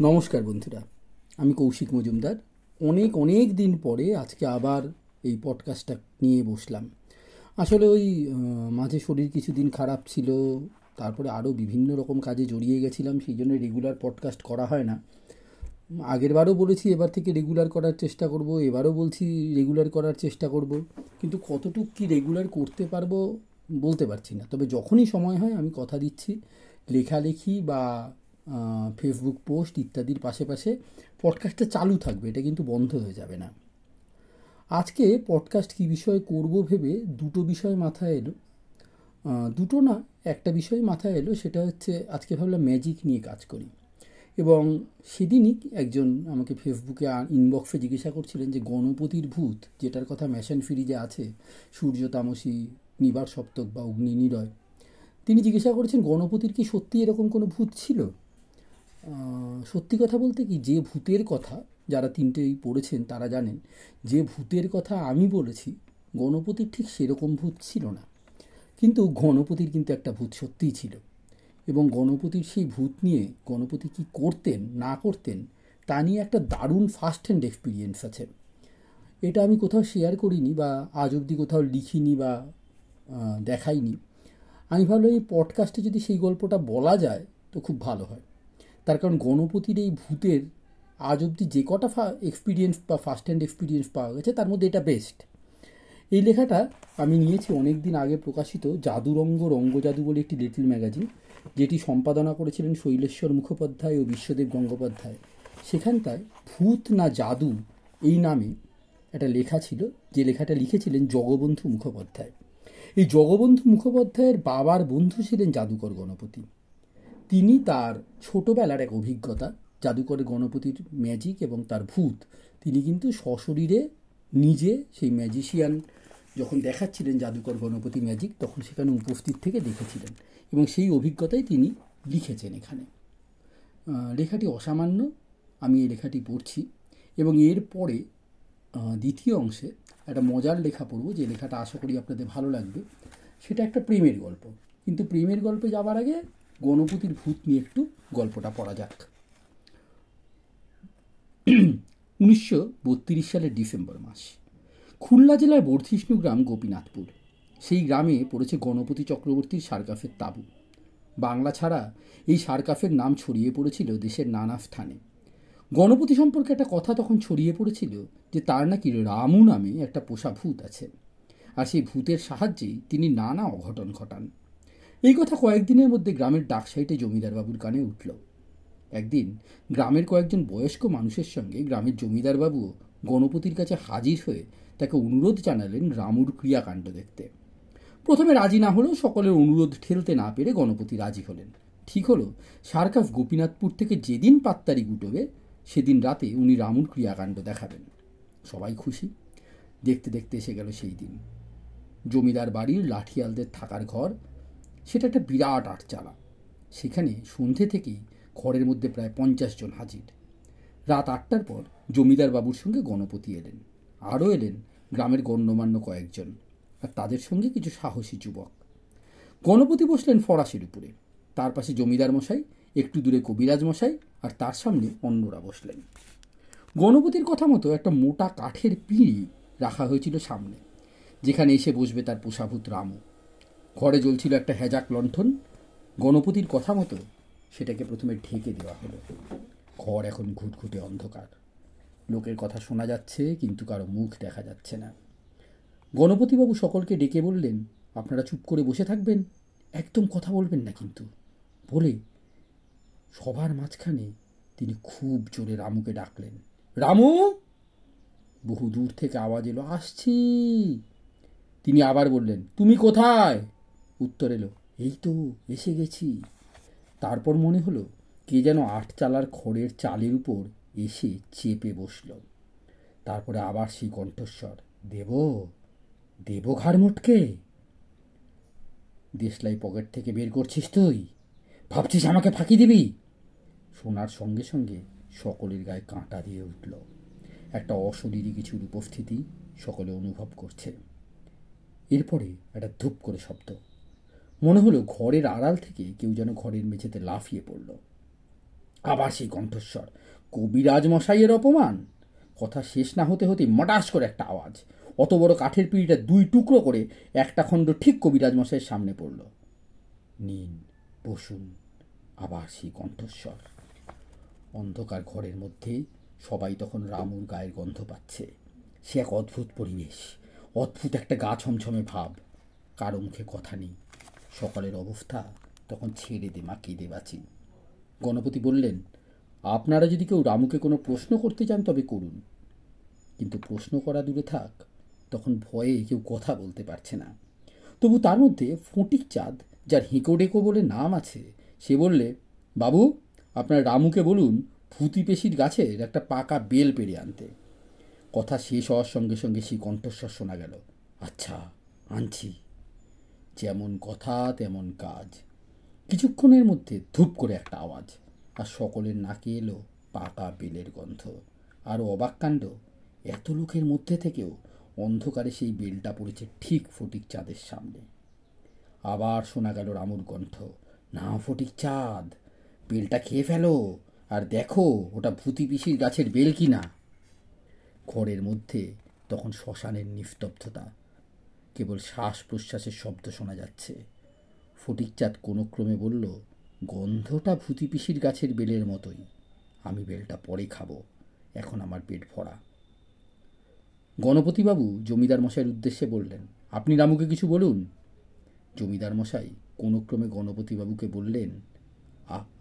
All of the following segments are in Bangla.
নমস্কার বন্ধুরা, আমি কৌশিক মজুমদার। অনেক অনেক দিন পরে আজকে আবার এই পডকাস্টটা নিয়ে বসলাম। আসলে ওই মাঝে শরীর কিছুদিন খারাপ ছিল, তারপরে আরও বিভিন্ন রকম কাজে জড়িয়ে গেছিলাম, সেই জন্য রেগুলার পডকাস্ট করা হয় না। আগেরবারও বলেছি, এবার থেকে রেগুলার করার চেষ্টা করব, এবারও বলছি রেগুলার করার চেষ্টা করব, কিন্তু কতটুকু কি রেগুলার করতে পারব বলতে পারছি না। তবে যখনই সময় হয়, আমি কথা দিচ্ছি, লেখালেখি বা ফেসবুক পোস্ট ইত্যাদির পাশে পাশে পডকাস্টটা চালু থাকবে, এটা কিন্তু বন্ধ হয়ে যাবে না। আজকে পডকাস্ট কী বিষয়ে করব ভেবে দুটো বিষয় মাথায় এলো। দুটো না, একটা বিষয় মাথায় এলো, সেটা হচ্ছে আজকে ভাবলাম ম্যাজিক নিয়ে কাজ করি। এবং সেদিনই একজন আমাকে ফেসবুকে ইনবক্সে জিজ্ঞাসা করছিলেন যে, গণপতির ভূত যেটার কথা ম্যাশন ফিরিজে আছে, সূর্য, তামসী, নিবার সপ্তক বা অগ্নি, নিরয়। তিনি জিজ্ঞাসা করেছেন, গণপতির কি সত্যি এরকম কোনো ভূত ছিল? সত্যি কথা বলতে কি, যে ভূতের কথা যারা তিনটেই পড়েছেন তারা জানেন, যে ভূতের কথা আমি বলেছি, গণপতির ঠিক সেরকম ভূত ছিল না। কিন্তু গণপতির কিন্তু একটা ভূত সত্যিই ছিল। এবং গণপতির সেই ভূত নিয়ে গণপতি কি করতেন, না করতেন, তা নিয়ে একটা দারুণ ফার্স্ট হ্যান্ড এক্সপিরিয়েন্স আছে। এটা আমি কোথাও শেয়ার করিনি বা আজ অবধি কোথাও লিখিনি বা দেখাইনি। আমি ভাবলাম এই পডকাস্টে যদি সেই গল্পটা বলা যায়, তো খুব ভালো হয়। তার কারণ গণপতির এই ভূতের আজ অবধি যে কটা এক্সপিরিয়েন্স বা ফার্স্ট হ্যান্ড এক্সপিরিয়েন্স পাওয়া গেছে, তার মধ্যে এটা বেস্ট এই লেখাটা আমি নিয়েছি অনেক দিন আগে প্রকাশিত জাদুরঙ্গ রঙ্গজাদু বলে একটি লিটল ম্যাগাজিন যেটি সম্পাদনা করেছিলেন শৈলেশ্বর মুখোপাধ্যায় ও বিশ্বদেব গঙ্গোপাধ্যায়। সেখানটায় ভূত না জাদু এই নামে একটা লেখা ছিল, যে লেখাটা লিখেছিলেন জগবন্ধু মুখোপাধ্যায়। এই জগবন্ধু মুখোপাধ্যায়ের বাবার বন্ধু ছিলেন জাদুকর গণপতি। তিনি তার ছোটবেলার এক অভিজ্ঞতা, জাদুকর গণপতির ম্যাজিক এবং তার ভূত। তিনি কিন্তু সশরীরে নিজে সেই ম্যাজিশিয়ান যখন দেখাচ্ছিলেন জাদুকর গণপতি ম্যাজিক তখন সেখানে উপস্থিত থেকে দেখেছিলেন এবং সেই অভিজ্ঞতাই তিনি লিখেছেন এখানে। লেখাটি অসামান্য, আমি এই লেখাটি পড়ছি এবং এর পরে দ্বিতীয় অংশে একটা মজার লেখা পড়ব, যে লেখাটা আশা করি আপনাদের ভালো লাগবে। সেটা একটা প্রেমের গল্প। কিন্তু প্রেমের গল্পে যাওয়ার আগে গণপতির ভূত নিয়ে একটু গল্পটা পড়া যাক। উনিশশো বত্রিশ সালের ডিসেম্বর মাস। খুলনা জেলার বর্ধিষ্ণু গ্রাম গোপীনাথপুর। সেই গ্রামে পড়েছে গণপতি চক্রবর্তীর সারকাফের তাঁবু। বাংলা ছাড়া এই সারকাফের নাম ছড়িয়ে পড়েছিল দেশের নানা স্থানে। গণপতি সম্পর্কে একটা কথা তখন ছড়িয়ে পড়েছিল যে তার নাকি রামু নামে একটা পোষা ভূত আছে। আর সেই ভূতের সাহায্যেই তিনি নানা অঘটন ঘটান। এই কথা কয়েকদিনের মধ্যে গ্রামের ডাকসাইটে জমিদারবাবুর কানে উঠল। একদিন গ্রামের কয়েকজন বয়স্ক মানুষের সঙ্গে গ্রামের জমিদারবাবুও গণপতির কাছে হাজির হয়ে তাকে অনুরোধ জানালেন রামুর ক্রিয়াকাণ্ড দেখতে। প্রথমে রাজি না হলেও সকলের অনুরোধ ঠেলতে না পেরে গণপতি রাজি হলেন। ঠিক হলো সারকাফ গোপীনাথপুর থেকে যেদিন পাত্তারি গুটোবে, সেদিন রাতে উনি রামুর ক্রিয়াকাণ্ড দেখাবেন। সবাই খুশি। দেখতে দেখতে এসে গেল সেই দিন। জমিদার বাড়ির লাঠিয়ালদের থাকার ঘর সেটা একটা বিরাট আটচালা। সেখানে সন্ধে থেকেই ঘরের মধ্যে প্রায় পঞ্চাশ জন হাজির। রাত আটটার পর জমিদার বাবুর সঙ্গে গণপতি এলেন। আরও এলেন গ্রামের গণ্যমান্য কয়েকজন আর তাদের সঙ্গে কিছু সাহসী যুবক। গণপতি বসলেন ফরাসের উপরে। তার পাশে জমিদার মশাই, একটু দূরে কবিরাজ মশাই আর তার সামনে অন্যরা বসলেন। গণপতির কথা মতো একটা মোটা কাঠের পিঁড়ি রাখা হয়েছিল সামনে। যেখানে এসে বসবে তার পোষাভূত রামু। ঘরে জ্বলছিল একটা হ্যাজাক লণ্ঠন। গণপতির কথা মতো সেটাকে প্রথমে ঢেকে দেওয়া হলো। ঘর এখন ঘুটঘুটে অন্ধকার। লোকের কথা শোনা যাচ্ছে, কিন্তু কারও মুখ দেখা যাচ্ছে না। গণপতিবাবু সকলকে ডেকে বললেন, আপনারা চুপ করে বসে থাকবেন, একদম কথা বলবেন না কিন্তু। বলে সবার মাঝখানে তিনি খুব জোরে রামুকে ডাকলেন, রামু! বহু দূর থেকে আওয়াজ এলো, আসছি। তিনি আবার বললেন, তুমি কোথায়? উত্তর এলো, এই তো, এসে গেছি। তারপর মনে হলো কে যেন আটচালার খড়ের চালের উপর এসে চেপে বসল। তারপরে আবার সেই কণ্ঠস্বর, দেব দেব ঘাড় মোটকে। দেশলাই পকেট থেকে বের করছিস তুই। ভাবছিস আমাকে ফাঁকি দিবি? শোনার সঙ্গে সঙ্গে সকলের গায়ে কাঁটা দিয়ে উঠল। একটা অশরীরী কিছুর উপস্থিতি সকলে অনুভব করছে। এরপরে একটা ধূপ করে শব্দ মনে হলো ঘরের আড়াল থেকে কেউ যেন ঘরের মেঝেতে লাফিয়ে পড়ল। আবার সেই কণ্ঠস্বর, কবিরাজ মশাইয়ের অপমান? কথা শেষ না হতে হতে মটাস করে একটা আওয়াজ। অত বড় কাঠের পিঁড়িটা দুই টুকরো করে একটা খণ্ড ঠিক কবিরাজ মশাইয়ের সামনে পড়ল। নিন বসুন, আবার সেই কণ্ঠস্বর। অন্ধকার ঘরের মধ্যে সবাই তখন রামুর গায়ের গন্ধ পাচ্ছে। সে এক অদ্ভুত পরিবেশ, অদ্ভুত একটা গা ছমছমে ভাব। কারও মুখে কথা নেই সকালের অবস্থা তখন ছেড়ে দে মা, কেঁদে বাঁচি। গণপতি বললেন, আপনারা যদি কেউ রামুকে কোনো প্রশ্ন করতে চান তবে করুন। কিন্তু প্রশ্ন করা দূরে থাক, তখন ভয়ে কেউ কথা বলতে পারছে না। তবু তার মধ্যে ফটিক চাঁদ, যার হিঁকো ডেকো বলে নাম আছে, সে বললে, বাবু, আপনার রামুকে বলুন ভূতি পেশির গাছের একটা পাকা বেল পেরে আনতে। কথা শেষ হওয়ার সঙ্গে সঙ্গে সেই কণ্ঠস্বর শোনা গেল আচ্ছা আনছি। যেমন কথা, তেমন কাজ। কিছুক্ষণের মধ্যে ধূপ করে একটা আওয়াজ, আর সকলের নাকে এলো পাকা বেলের গন্ধ। আর অবাক কাণ্ড, এত লোকের মধ্যে থেকেও অন্ধকারে সেই বেলটা পড়েছে ঠিক ফটিক চাঁদের সামনে। আবার শোনা গেল রামুর কণ্ঠ, না ফটিক চাঁদ, বেলটা খেয়ে ফেলো, আর দেখো ওটা ভূতি পিসির গাছের বেল কি না ঘরের মধ্যে তখন শ্মশানের নিস্তব্ধতা কেবল শ্বাস প্রশ্বাসের শব্দ শোনা যাচ্ছে। ফটিকচাঁদ কোনো ক্রমে বলল, গন্ধটা ভূতি পিসির গাছের বেলের মতোই। আমি বেলটা পরে খাব। এখন আমার পেট ভরা। গণপতিবাবু জমিদার মশাইয়ের উদ্দেশ্যে বললেন, আপনি রামুকে কিছু বলুন? জমিদার মশাই কোনো ক্রমে গণপতিবাবুকে বললেন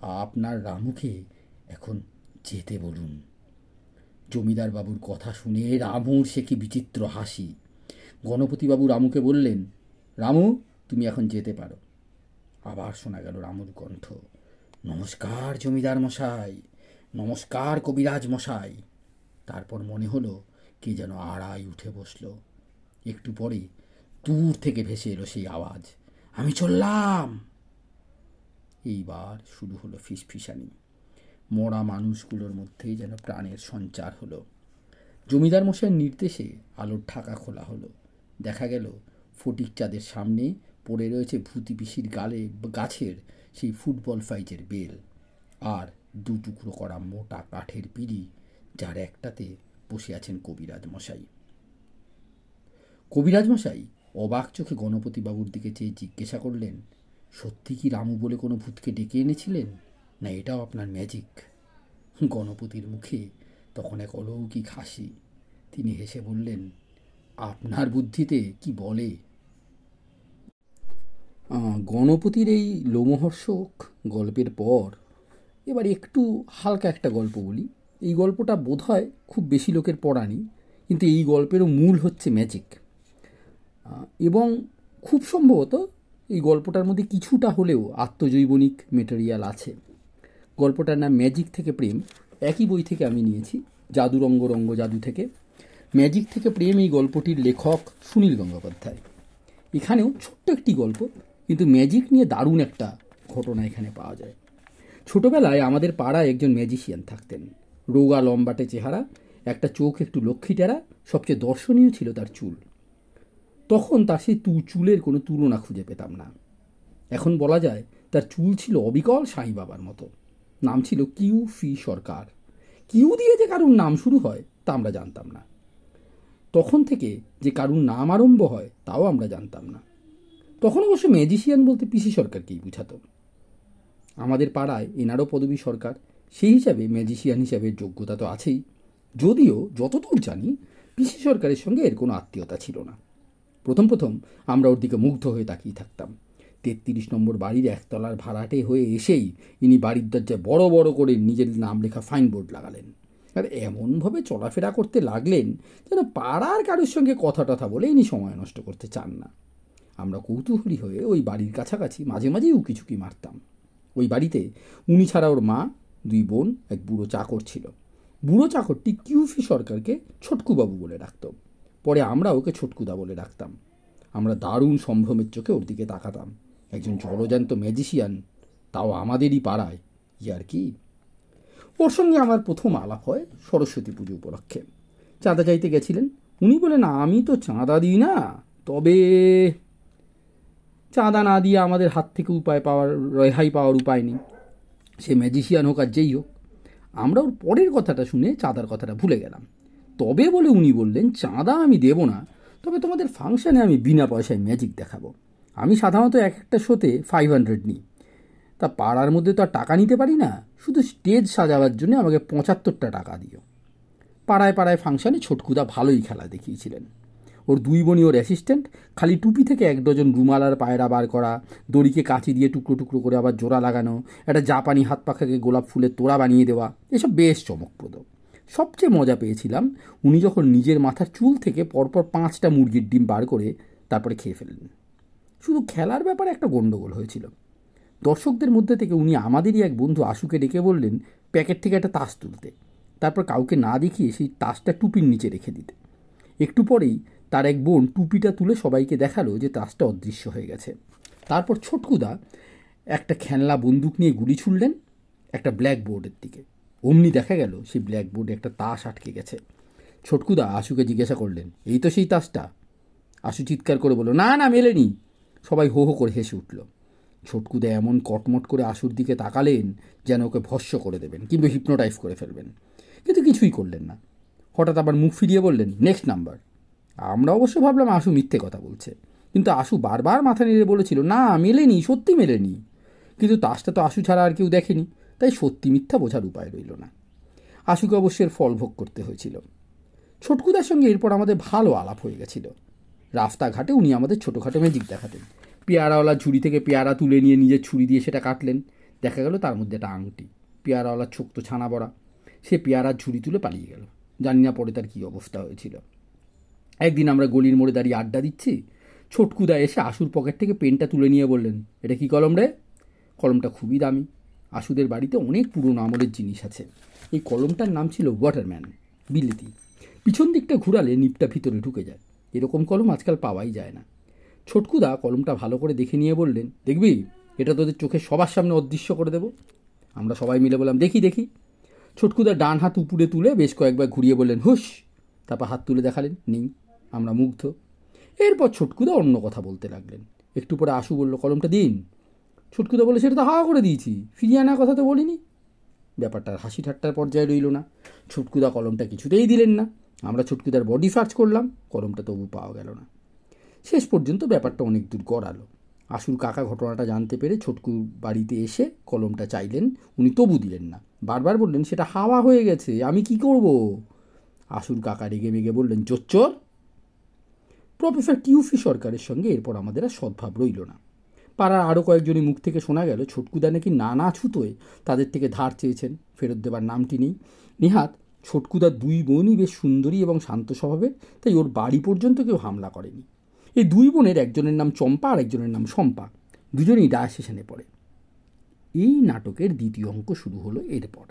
আপনার রামুকে এখন যেতে বলুন। জমিদার বাবুর কথা শুনে রামুর সে কি বিচিত্র হাসি। গণপতিবাবু রামুকে বললেন, রামু, তুমি এখন যেতে পারো। আবার শোনা গেল রামুর কণ্ঠ, নমস্কার জমিদার মশাই, নমস্কার কবিরাজ মশাই। তারপর মনে হলো কে যেন আড়াই উঠে বসল। একটু পরে দূর থেকে ভেসে এলো সেই আওয়াজ, আমি চললাম! এইবার শুরু হলো ফিসফিসানি। মরা মানুষগুলোর মধ্যেই যেন প্রাণের সঞ্চার হলো। জমিদার মশাইয়ের নির্দেশে আলোর ঢাকা খোলা হলো। দেখা গেল, ফটিক চাঁদের সামনে পড়ে রয়েছে ভূতি পিসির গালে, গাছের সেই ফুটবল সাইজের বেল। আর দু টুকরো করা মোটা কাঠের পিড়ি, যার একটাতে বসে আছেন কবিরাজ মশাই। কবিরাজ মশাই অবাক চোখে গণপতিবাবুর দিকে চেয়ে জিজ্ঞাসা করলেন, সত্যি কি রামু বলে কোনো ভূতকে ডেকে এনেছিলেন? না, এটাও আপনার ম্যাজিক গণপতির মুখে তখন এক অলৌকিক হাসি। তিনি হেসে বললেন আপনার বুদ্ধিতে কি বলে? গণপতির এই লোমহর্ষক গল্পের পর এবার একটু হালকা একটা গল্প বলি। এই গল্পটা বোধ হয় খুব বেশি লোকের পড়া পড়ানি, কিন্তু এই গল্পেরও মূল হচ্ছে ম্যাজিক। এবং খুব সম্ভবত এই গল্পটার মধ্যে কিছুটা হলেও আত্মজৈবনিক মেটেরিয়াল আছে। গল্পটার নাম ম্যাজিক থেকে প্রেম। একই বই থেকে আমি নিয়েছি জাদু রঙ্গ রঙ্গ জাদু থেকে। ম্যাজিক থেকে প্রেম এই গল্পটির লেখক সুনীল গঙ্গোপাধ্যায়। এখানেও ছোট্ট একটি গল্প, কিন্তু ম্যাজিক নিয়ে দারুণ একটা ঘটনা এখানে পাওয়া যায়। ছোটবেলায় আমাদের পাড়ায় একজন ম্যাজিশিয়ান থাকতেন। রোগা লম্বাটে চেহারা, একটা চোখ একটু লক্ষ্মী টেরা, সবচেয়ে দর্শনীয় ছিল তার চুল। তখন তার সেই তু চুলের কোনো তুলনা খুঁজে পেতাম না। এখন বলা যায় তার চুল ছিল অবিকল সাঁই বাবার মতো। নাম ছিল কিউ ফি সরকার। কিউ দিয়ে যে কারুর নাম শুরু হয়, তা আমরা জানতাম না। তখন থেকে যে কারুর নাম আরম্ভ হয়, তাও আমরা জানতাম না। তখন অবশ্য ম্যাজিশিয়ান বলতে পিসি সরকারকেই বুঝাত। আমাদের পাড়ায় এনারও পদবী সরকার, সেই হিসাবে ম্যাজিশিয়ান হিসাবে যোগ্যতা তো আছেই। যদিও যতদূর জানি, পিসি সরকারের সঙ্গে এর কোনো আত্মীয়তা ছিল না। প্রথম প্রথম আমরা ওর দিকে মুগ্ধ হয়ে তাকিয়ে থাকতাম। তেত্রিশ নম্বর বাড়ির একতলার ভাড়াটে হয়ে এসেই ইনি বাড়ির দরজায় বড় বড় করে নিজের নাম লেখা ফাইন বোর্ড লাগালেন। আর এমনভাবে চলাফেরা করতে লাগলেন যেন পাড়ার কারোর সঙ্গে কথা টথা বলে ইনি সময় নষ্ট করতে চান না। আমরা কৌতূহলী হয়ে ওই বাড়ির কাছাকাছি মাঝে মাঝেই উকিঝুঁকি মারতাম। ওই বাড়িতে উনি ছাড়া ওর মা, দুই বোন, এক বুড়ো চাকর ছিল। বুড়ো চাকরটি কিউফি সরকারকে ছোটকুবাবু বলে ডাকত। পরে আমরা ওকে ছোটকুদা বলে ডাকতাম। আমরা দারুণ সম্ভ্রমের চোখে ওর দিকে তাকাতাম। একজন জলজান্ত ম্যাজিশিয়ান, তাও আমাদেরই পাড়ায়। ইয়ার কি? ওর সঙ্গে আমার প্রথম আলাপ হয় সরস্বতী পুজো উপলক্ষে। চাঁদা চাইতে গেছিলেন। উনি বলেন, আমি তো চাঁদা দিই না। তবে চাঁদা না দিয়ে আমাদের হাত থেকে উপায় পাওয়ার, রেহাই পাওয়ার উপায় নেই। সে ম্যাজিশিয়ান হোক আর যেই হোক, আমরা ওর পরের কথাটা শুনে চাঁদার কথাটা ভুলে গেলাম। তবে বলে উনি বললেন, চাঁদা আমি দেব না। তবে তোমাদের ফাংশানে আমি বিনা পয়সায় ম্যাজিক দেখাবো। আমি সাধারণত এক একটা শোতে ফাইভ হান্ড্রেড নিই। তা পাড়ার মধ্যে তো আর টাকা নিতে পারি না। শুধু স্টেজ সাজাবার জন্য আমাকে পঁচাত্তরটা টাকা দিও। পাড়ায় পাড়ায় ফাংশানে ছোটকুদা ভালোই খেলা দেখিয়েছিলেন। ওর দুই বোনই ওর অ্যাসিস্ট্যান্ট খালি টুপি থেকে এক ডজন রুমাল আর পায়রা বার করা, দড়িকে কাঁচি দিয়ে টুকরো টুকরো করে আবার জোড়া লাগানো, একটা জাপানি হাত পাখাকে গোলাপ ফুলের তোড়া বানিয়ে দেওয়া, এসব বেশ চমকপ্রদ। সবচেয়ে মজা পেয়েছিলাম, উনি যখন নিজের মাথার চুল থেকে পরপর পাঁচটা মুরগির ডিম বার করে তারপরে খেয়ে ফেললেন। শুধু খেলার ব্যাপারে একটা গণ্ডগোল হয়েছিল। দর্শকদের মধ্যে থেকে উনি আমাদেরই এক বন্ধু আশুকে ডেকে বললেন, প্যাকেট থেকে একটা তাস তুলতে। তারপর কাউকে না দেখিয়ে সেই তাসটা টুপির নিচে রেখে দিতে। একটু পরেই তার এক বোন টুপিটা তুলে সবাইকে দেখাল যে তাসটা অদৃশ্য হয়ে গেছে। তারপর ছোটকুদা একটা খেলনা বন্দুক নিয়ে গুলি ছুড়লেন একটা ব্ল্যাক বোর্ডের দিকে। অমনি দেখা গেল সেই ব্ল্যাক বোর্ডে একটা তাস আটকে গেছে। ছোটকুদা আশুকে জিজ্ঞাসা করলেন, এই তো সেই তাসটা? আশু চিৎকার করে বলল, না না, মেলেনি। সবাই হো হো করে হেসে উঠল। ছোটকুদা এমন কটমট করে আশুর দিকে তাকালেন যেন ওকে ভস্য করে দেবেন কিংবা হিপনোটাইজ করে ফেলবেন। কিন্তু কিছুই করলেন না। হঠাৎ আবার মুখ ফিরিয়ে বললেন নেক্সট নাম্বার আমরা অবশ্য ভাবলাম আশু মিথ্যে কথা বলছে। কিন্তু আশু বারবার মাথা নেড়ে বলেছিল, না, মেলেনি, সত্যি মেলেনি। কিন্তু তাসটা তো আশু ছাড়া আর কেউ দেখেনি, তাই সত্যি মিথ্যা বোঝার উপায় রইল না। আশুকে অবশ্যের ফল ভোগ করতে হয়েছিল। ছোটকুদার সঙ্গে এরপর আমাদের ভালো আলাপ হয়ে গেছিল। রাস্তাঘাটে উনি আমাদের ছোটোখাটো ম্যাজিক দেখাতেন। পেয়ারাওয়ালার ঝুড়ি থেকে পেয়ারা তুলে নিয়ে নিজের ছুরি দিয়ে সেটা কাটলেন। দেখা গেল তার মধ্যে একটা আংটি পেয়ারাওয়ালার ছোক তো ছানা বড়া। সে পেয়ারার ঝুড়ি তুলে পালিয়ে গেল। জানি না পরে তার কী অবস্থা হয়েছিল। একদিন আমরা গলির মোড়ে দাঁড়িয়ে আড্ডা দিচ্ছি। ছোটকুদা এসে আশুর পকেট থেকে পেনটা তুলে নিয়ে বললেন, এটা কি কলম রে? কলমটা খুবই দামি। আশুদের বাড়িতে অনেক পুরনো আমলের জিনিস আছে। এই কলমটার নাম ছিল ওয়াটারম্যান, বিলিতি। পিছন দিকটা ঘুরালে নিপটা ভিতরে ঢুকে যায়। এরকম কলম আজকাল পাওয়াই যায় না। ছোটকুদা কলমটা ভালো করে দেখে নিয়ে বললেন, দেখবি, এটা তোদের চোখে সবার সামনে অদৃশ্য করে দেব। আমরা সবাই মিলে বললাম, দেখি দেখি। ছোটকুদা ডান হাত উপরে তুলে বেশ কয়েকবার ঘুরিয়ে বললেন হুস তারপর হাত তুলে দেখালেন, নেই, আমরা মুগ্ধ। এরপর ছোটকুদা অন্য কথা বলতে লাগলেন। একটু পরে আশু বলল, কলমটা দিন। ছোটকুদা বলে সেটা তো হাওয়া করে দিয়েছি, ফিরিয়ে আনার কথা তো বলিনি। ব্যাপারটা হাসি ঠাট্টার পর্যায়ে রইল না। ছুটকুদা কলমটা কিছুতেই দিলেন না। আমরা ছুটকুদার বডি সার্চ করলাম, কলমটা তবু পাওয়া গেল না। শেষ পর্যন্ত ব্যাপারটা অনেক দূর গড়ালো। আশুর কাকা ঘটনাটা জানতে পেরে ছোটকুর বাড়িতে এসে কলমটা চাইলেন, উনি তবু দিলেন না। বারবার বললেন, সেটা হাওয়া হয়ে গেছে, আমি কি করব? আশুর কাকা রেগে মেগে বললেন, চোচ্চর, প্রফেসর টিউফি সরকারের সঙ্গে এরপর আমাদের আর সদ্ভাব রইল না। পাড়ার আরও কয়েকজনের মুখ থেকে শোনা গেল, ছোটকুদা নাকি নানা ছুতোয় তাদের থেকে ধার চেয়েছেন, ফেরত দেবার নামটি নেই। নেহাত ছোটকুদার দুই বোনই বেশ সুন্দরী এবং শান্ত স্বভাবের, তাই ওর বাড়ি পর্যন্ত কেউ হামলা করেনি। এই দুই বোনের একজনের নাম চম্পা আর একজনের নাম শম্পা। দুজনেই ডায়াসেশনে পড়ে। এই নাটকের দ্বিতীয় অঙ্ক শুরু হলো এরপর।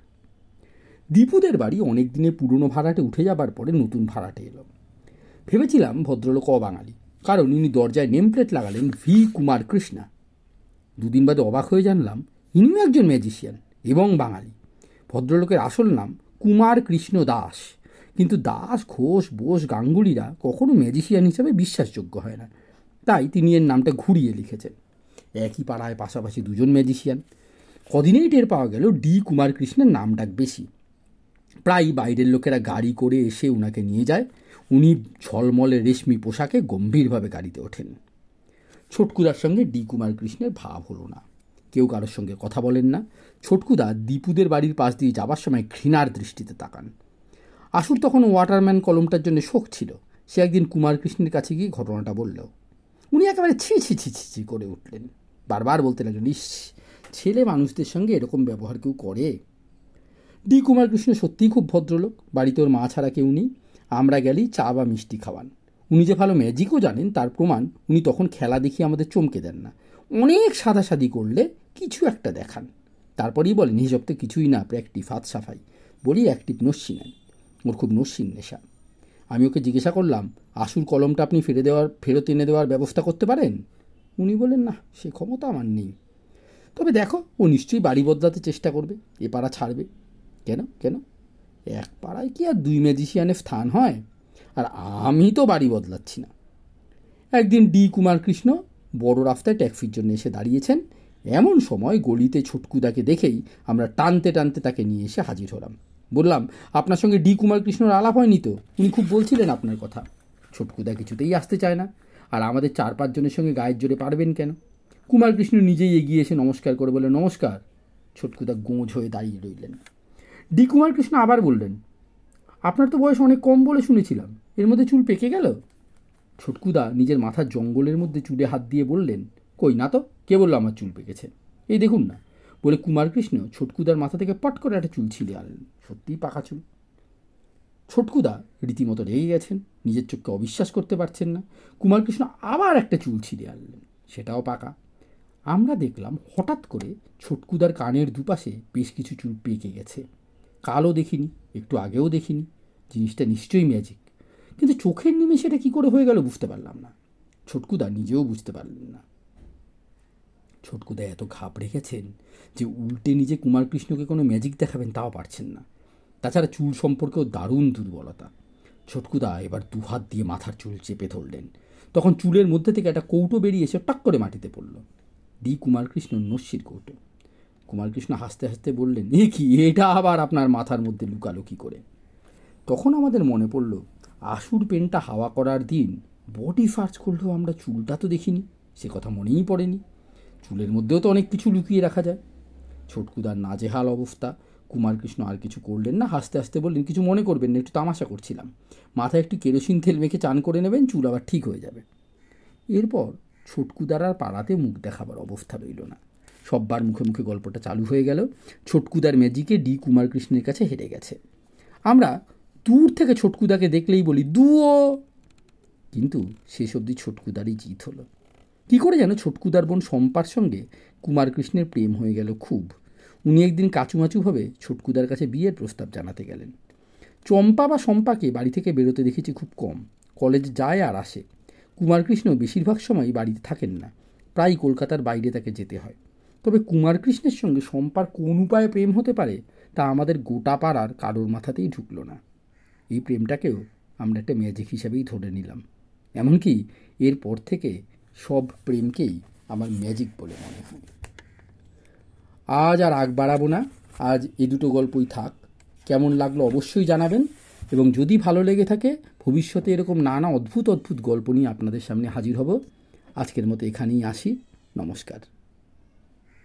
দীপুদের বাড়ি অনেক দিনে পুরনো ভাড়াটে উঠে যাবার পরে নতুন ভাড়াটে এলো। ভেবেছিলাম ভদ্রলোক অবাঙালি, কারণ ইনি দরজায় নেম প্লেট লাগালেন ভি কুমার কৃষ্ণা। দুদিন বাদে অবাক হয়ে জানলাম, ইনিও একজন ম্যাজিশিয়ান এবং বাঙালি। ভদ্রলোকের আসল নাম কুমার কৃষ্ণ দাস। কিন্তু দাস, ঘোষ, বোস, গাঙ্গুলিরা কখনো ম্যাজিশিয়ান হিসাবে বিশ্বাসযোগ্য হয় না। তাই তিনি এর নামটা ঘুরিয়ে লিখেছেন। একই পাড়ায় পাশাপাশি দুজন ম্যাজিশিয়ান কদিনেই টের পাওয়া গেল ডি কুমার কৃষ্ণের নাম ডাক বেশি। প্রায় বাইরের লোকেরা গাড়ি করে এসে উনাকে নিয়ে যায়। উনি ঝলমলে রেশমি পোশাকে গম্ভীরভাবে গাড়িতে ওঠেন। ছোটকুদার সঙ্গে ডি কুমার কৃষ্ণের ভাব হলো না। কেউ কারোর সঙ্গে কথা বলেন না। ছোটকুদা দীপুদের বাড়ির পাশ দিয়ে যাবার সময় ঘৃণার দৃষ্টিতে তাকান। আসুর তখন ওয়াটারম্যান কলমটার জন্য শোক ছিল। সে একদিন কুমার কৃষ্ণের কাছে গিয়ে ঘটনাটা বলল, উনি একেবারে ছি ছি ছি ছি ছি করে উঠলেন। বারবার বলতে লাগলেন ইস, ছেলে মানুষদের সঙ্গে এরকম ব্যবহার কেউ করে? ডি কুমার কৃষ্ণ সত্যিই খুব ভদ্রলোক। বাড়িতে ওর মা ছাড়া কেউ নেই। আমরা গেলি চা বা মিষ্টি খাওয়ান। উনি যে ভালো ম্যাজিকও জানেন, তার প্রমাণ উনি তখন খেলা দেখিয়ে আমাদের চমকে দেন না। অনেক সাদাসাদি করলে কিছু একটা দেখান। তারপরেই বলেন হিসব তো কিছুই না প্র্যাকটিভ হাত সাফাই। বলি অ্যাক্টিভ নস্যি নেন। ওর খুব নস্যিন নেশা। আমি ওকে জিজ্ঞাসা করলাম আশুর কলমটা আপনি ফিরে দেওয়ার, ফেরত এনে দেওয়ার ব্যবস্থা করতে পারেন? উনি বলেন না, সে ক্ষমতা আমার নেই। তবে দেখো, ও নিশ্চয়ই বাড়ি বদলাতে চেষ্টা করবে, এ পাড়া ছাড়বে। কেন কেন? এক পাড়ায় কি আর দুই ম্যাজিশিয়ানের স্থান হয়? আর আমি তো বাড়ি বদলাচ্ছি না। একদিন ডি কুমার কৃষ্ণ বড় রাস্তায় ট্যাক্সির জন্য এসে দাঁড়িয়েছেন। এমন সময় গলিতে ছটকুদাকে দেখেই আমরা টানতে টানতে তাকে নিয়ে এসে হাজির হলাম। বললাম, আপনার সঙ্গে ডি কুমার কৃষ্ণর আলাপ হয়নি তো? উনি খুব বলছিলেন আপনার কথা। ছোটকুদা কিছুতেই আসতে চায় না। আর আমাদের চার পাঁচজনের সঙ্গে গায়ের জোরে পারবেন কেন? কুমার কৃষ্ণ নিজেই এগিয়ে এসে নমস্কার করে বলে নমস্কার। ছোটকুদা গোঁজ হয়ে দাঁড়িয়ে রইলেন। ডি কুমার কৃষ্ণ আবার বললেন, আপনার তো বয়স অনেক কম বলে শুনেছিলাম। এর মধ্যে চুল পেকে গেল? ছোটকুদা নিজের মাথার জঙ্গলের মধ্যে চুলে হাত দিয়ে বললেন, কই না তো, কে বলল আমার চুল পেকেছে? এই দেখুন না। বলে, কুমারকৃষ্ণ, ছটকুদার মাথা থেকে পট করে একটা চুল ছিঁড়ে আনলেন সত্যিই পাকা চুল। ছোটকুদা রীতিমতো রেগে গেছেন, নিজের চোখকে অবিশ্বাস করতে পারছেন না। কুমারকৃষ্ণ আবার একটা চুল ছিঁড়ে আনলেন, সেটাও পাকা। আমরা দেখলাম হঠাৎ করে ছোটকুদার কানের দুপাশে বেশ কিছু চুল পেকে গেছে। কালও দেখিনি, একটু আগেও দেখিনি, জিনিসটা নিশ্চয়ই ম্যাজিক কিন্তু চোখের নিমেষে এটা কী করে হয়ে গেল বুঝতে পারলাম না। ছোটকুদা নিজেও বুঝতে পারলেন না। ছটকুদা এত ঘাবড়ে গেছেন যে উল্টে নিজে কুমারকৃষ্ণকে কোনো ম্যাজিক দেখাবেন তাও পারছেন না। তাছাড়া চুল সম্পর্কেও দারুণ দুর্বলতা। ছোটকুদা এবার দুহাত দিয়ে মাথার চুল চেপে ধরলেন। তখন চুলের মধ্যে থেকে একটা কৌটো বেরিয়ে এসে টাক করে মাটিতে পড়ল। ডি কুমারকৃষ্ণ নস্যির কৌটো। কুমারকৃষ্ণ হাসতে হাসতে বললেন, এ কি, এটা আবার আপনার মাথার মধ্যে লুকালো কী করে? তখন আমাদের মনে পড়ল আসুর পেনটা হাওয়া করার দিন বডি সার্চ করলেও আমরা চুলটা তো দেখিনি, সে কথা মনেই পড়েনি। চুলের মধ্যেও তো অনেক কিছু লুকিয়ে রাখা যায়। ছোটকুদার নাজেহাল অবস্থা। কুমারকৃষ্ণ আর কিছু করলেন না, হাসতে হাসতে বললেন, কিছু মনে করবেন না, একটু তামাশা করছিলাম। মাথায় একটু কেরোসিন তেল মেখে চান করে নেবেন, চুল আবার ঠিক হয়ে যাবে। এরপর ছোটকুদার আর পাড়াতে মুখ দেখাবার অবস্থা রইল না। সববার মুখে মুখে গল্পটা চালু হয়ে গেল। ছোটকুদার ম্যাজিকে ডি কুমারকৃষ্ণের কাছে হেরে গেছে। আমরা দূর থেকে ছোটকুদাকে দেখলেই বলি দুও কিন্তু শেষ অবধি ছোটকুদারই জিত হলো। কী করে যেন ছোটকুদার বোন শম্পার সঙ্গে কুমারকৃষ্ণের প্রেম হয়ে গেল খুব। উনি একদিন কাচুমাচুভাবে ছোটকুদার কাছে বিয়ের প্রস্তাব জানাতে গেলেন। চম্পা বা শম্পাকে বাড়ি থেকে বেরোতে দেখেছি খুব কম। কলেজ যায় আর আসে। কুমারকৃষ্ণ বেশিরভাগ সময় বাড়িতে থাকেন না। প্রায় কলকাতার বাইরে তাকে যেতে হয়। তবে কুমারকৃষ্ণের সঙ্গে শম্পার কোন উপায়ে প্রেম হতে পারে, তা আমাদের গোটা পাড়ার কারোর মাথাতেই ঢুকলো না। এই প্রেমটাকেও আমরা একটা ম্যাজিক হিসাবেই ধরে নিলাম। এমনকি এরপর থেকে সব প্রেমকেই আমার ম্যাজিক বলে মনে হয়। আজ আর আগ বাড়াবো না। আজ এ দুটো গল্পই থাক। কেমন লাগল অবশ্যই জানাবেন। এবং যদি ভালো লেগে থাকে, ভবিষ্যতে এরকম নানা অদ্ভুত অদ্ভুত গল্প নিয়ে আপনাদের সামনে হাজির হব। আজকের মতো এখানেই আসি। নমস্কার।